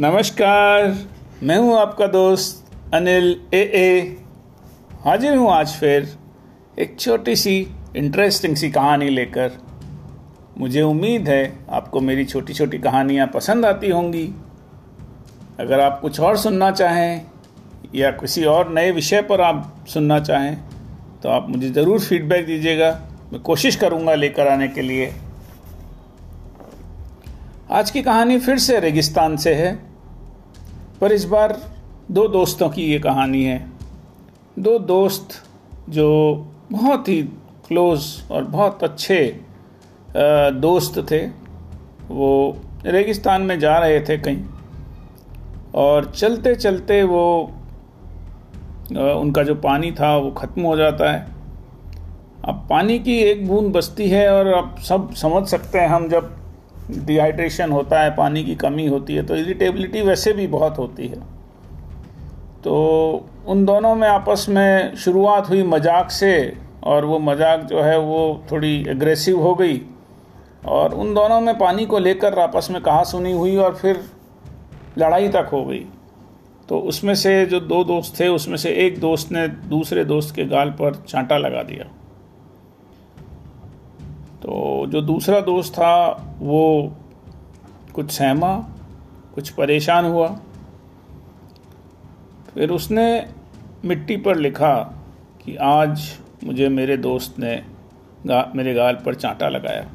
नमस्कार, मैं हूँ आपका दोस्त अनिल ए ए। हाजिर हूँ आज फिर एक छोटी सी इंटरेस्टिंग सी कहानी लेकर। मुझे उम्मीद है आपको मेरी छोटी छोटी कहानियाँ पसंद आती होंगी। अगर आप कुछ और सुनना चाहें, या किसी और नए विषय पर आप सुनना चाहें तो आप मुझे ज़रूर फीडबैक दीजिएगा। मैं कोशिश करूँगा लेकर आने के लिए। आज की कहानी फिर से रेगिस्तान से है, पर इस बार दो दोस्तों की ये कहानी है। दो दोस्त जो बहुत ही क्लोज और बहुत अच्छे दोस्त थे। वो रेगिस्तान में जा रहे थे कहीं, और चलते चलते वो उनका जो पानी था वो ख़त्म हो जाता है। अब पानी की एक बूंद बचती है और अब सब समझ सकते हैं हम जब डिहाइड्रेशन होता है, पानी की कमी होती है तो इरिटेबिलिटी वैसे भी बहुत होती है। तो उन दोनों में आपस में शुरुआत हुई मज़ाक से और वो मज़ाक जो है वो थोड़ी एग्रेसिव हो गई और उन दोनों में पानी को लेकर आपस में कहा सुनी हुई और फिर लड़ाई तक हो गई। तो उसमें से जो दो दोस्त थे, उसमें से एक दोस्त ने दूसरे दोस्त के गाल पर चांटा लगा दिया। तो जो दूसरा दोस्त था वो कुछ सहमा कुछ परेशान हुआ। फिर उसने मिट्टी पर लिखा कि आज मुझे मेरे दोस्त ने गा, मेरे गाल पर चांटा लगाया।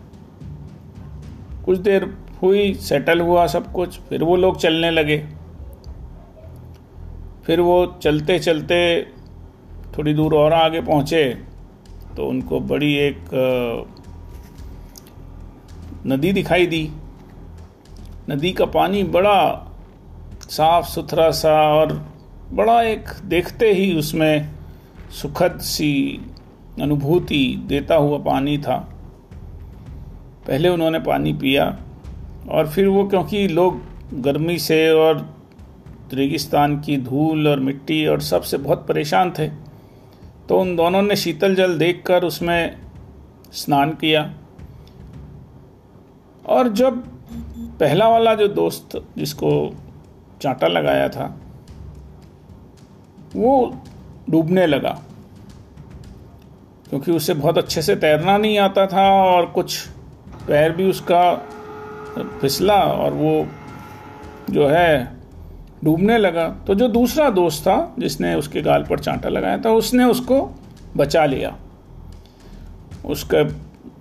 कुछ देर हुई सेटल हुआ सब कुछ फिर वो लोग चलने लगे। फिर वो चलते चलते थोड़ी दूर और आगे पहुँचे तो उनको बड़ी एक नदी दिखाई दी। नदी का पानी बड़ा साफ़ सुथरा सा और बड़ा एक देखते ही उसमें सुखद सी अनुभूति देता हुआ पानी था। पहले उन्होंने पानी पिया और फिर वो क्योंकि लोग गर्मी से और रेगिस्तान की धूल और मिट्टी और सबसे बहुत परेशान थे तो उन दोनों ने शीतल जल देखकर उसमें स्नान किया। और जब पहला वाला जो दोस्त जिसको चांटा लगाया था, वो डूबने लगा। क्योंकि उसे बहुत अच्छे से तैरना नहीं आता था और कुछ पैर भी उसका फिसला और वो जो है डूबने लगा। तो जो दूसरा दोस्त था, जिसने उसके गाल पर चांटा लगाया था, उसने उसको बचा लिया। उसका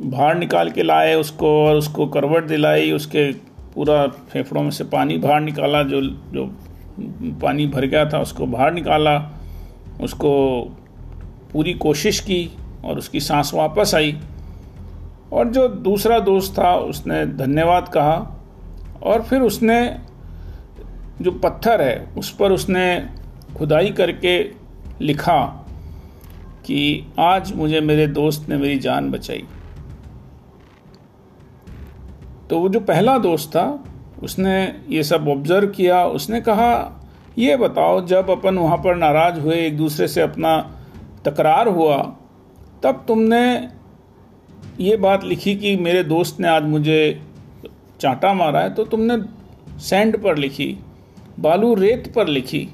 बाहर निकाल के लाए उसको और उसको करवट दिलाई, उसके पूरा फेफड़ों में से पानी बाहर निकाला, जो जो पानी भर गया था उसको बाहर निकाला, उसको पूरी कोशिश की और उसकी सांस वापस आई। और जो दूसरा दोस्त था उसने धन्यवाद कहा और फिर उसने जो पत्थर है उस पर उसने खुदाई करके लिखा कि आज मुझे मेरे दोस्त ने मेरी जान बचाई। तो वो जो पहला दोस्त था, उसने ये सब ऑब्ज़र्व किया, उसने कहा, ये बताओ, जब अपन वहाँ पर नाराज़ हुए, एक दूसरे से अपना तकरार हुआ, तब तुमने ये बात लिखी कि मेरे दोस्त ने आज मुझे चांटा मारा है तो तुमने सैंड पर लिखी, बालू रेत पर लिखी,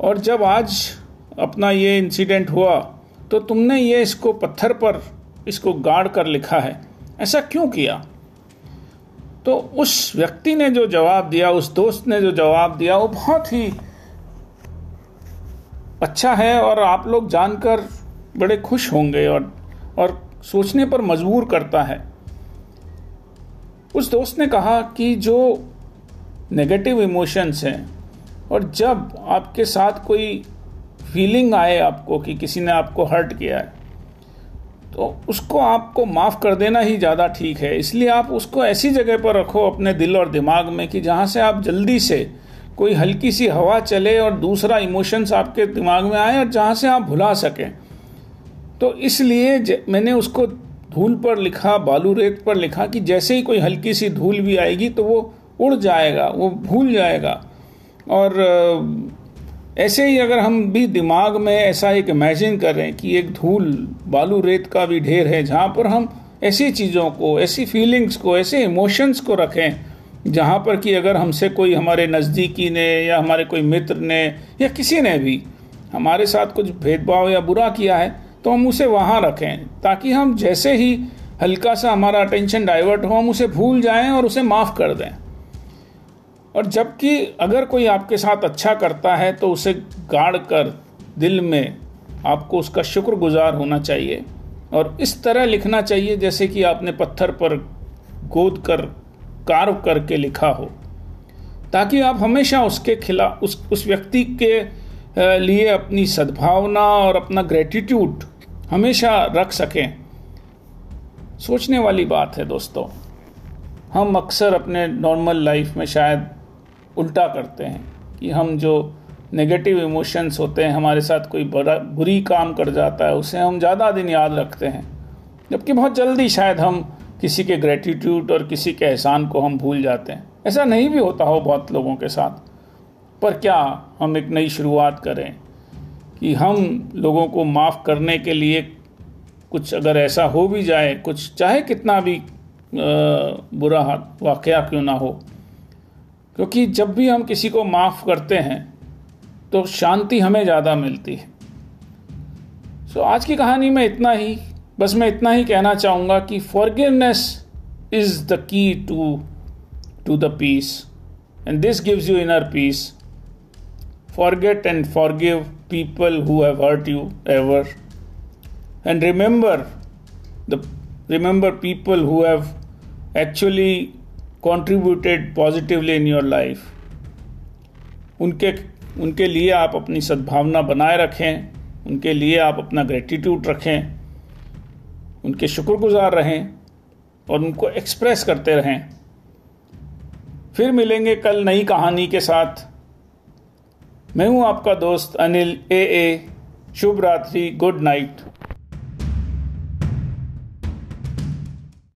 और जब आज अपना ये इंसिडेंट हुआ तो तुमने ये इसको पत्थर पर, इसको गाड़ कर लिखा है। ऐसा क्यों किया? तो उस व्यक्ति ने जो जवाब दिया, उस दोस्त ने जो जवाब दिया, वो बहुत ही अच्छा है और आप लोग जानकर बड़े खुश होंगे और और सोचने पर मजबूर करता है। उस दोस्त ने कहा कि जो नेगेटिव इमोशंस हैं और जब आपके साथ कोई फीलिंग आए आपको कि किसी ने आपको हर्ट किया है तो उसको आपको माफ़ कर देना ही ज़्यादा ठीक है। इसलिए आप उसको ऐसी जगह पर रखो अपने दिल और दिमाग में कि जहाँ से आप जल्दी से कोई हल्की सी हवा चले और दूसरा इमोशंस आपके दिमाग में आए और जहाँ से आप भुला सकें। तो इसलिए मैंने उसको धूल पर लिखा, बालू रेत पर लिखा कि जैसे ही कोई हल्की सी धूल भी आएगी तो वो उड़ जाएगा, वो भूल जाएगा। और ऐसे ही अगर हम भी दिमाग में ऐसा एक इमेजिन कर कि एक धूल बालू रेत का भी ढेर है, जहाँ पर हम ऐसी चीज़ों को, ऐसी फीलिंग्स को, ऐसे इमोशंस को रखें, जहाँ पर कि अगर हमसे कोई हमारे नज़दीकी ने या हमारे कोई मित्र ने या किसी ने भी हमारे साथ कुछ भेदभाव या बुरा किया है तो हम उसे वहाँ रखें, ताकि हम जैसे ही हल्का सा हमारा अटेंशन डाइवर्ट हो, हम उसे भूल जाएँ और उसे माफ़ कर दें। और जबकि अगर कोई आपके साथ अच्छा करता है तो उसे गाड़ कर दिल में आपको उसका शुक्रगुजार होना चाहिए। और इस तरह लिखना चाहिए, जैसे कि आपने पत्थर पर गोद कर, कार्व करके लिखा हो। ताकि आप हमेशा उसके खिलाफ उस उस व्यक्ति के लिए अपनी सद्भावना और अपना ग्रेटिट्यूड हमेशा रख सकें। सोचने वाली बात है दोस्तों, हम अक्सर अपने नॉर्मल लाइफ में शायद उल्टा करते हैं कि हम जो नेगेटिव इमोशंस होते हैं, हमारे साथ कोई बड़ा, बुरी काम कर जाता है, उसे हम ज़्यादा दिन याद रखते हैं। जबकि बहुत जल्दी शायद हम किसी के ग्रेटिट्यूड और किसी के एहसान को हम भूल जाते हैं। ऐसा नहीं भी होता हो बहुत लोगों के साथ। पर क्या हम एक नई शुरुआत करें कि हम लोगों को माफ़ करने के लिए कुछ अगर ऐसा हो भी जाए, कुछ, चाहे कितना भी बुरा वाक़ क्यों ना हो क्योंकि जब भी हम किसी को माफ़ करते हैं तो शांति हमें ज़्यादा मिलती है। सो so, आज की कहानी में इतना ही। बस मैं इतना ही कहना चाहूँगा कि forgiveness is the key to to the peace and this gives you inner peace forget and forgive people who have hurt you ever and remember the remember people who have actually contributed positively in your life उनके उनके लिए आप अपनी सद्भावना बनाए रखें, उनके लिए आप अपना ग्रेटिट्यूड रखें, उनके शुक्रगुजार रहें और उनको एक्सप्रेस करते रहें। फिर मिलेंगे कल नई कहानी के साथ। मैं हूँ आपका दोस्त अनिल ए ए शुभ रात्रि गुड नाइट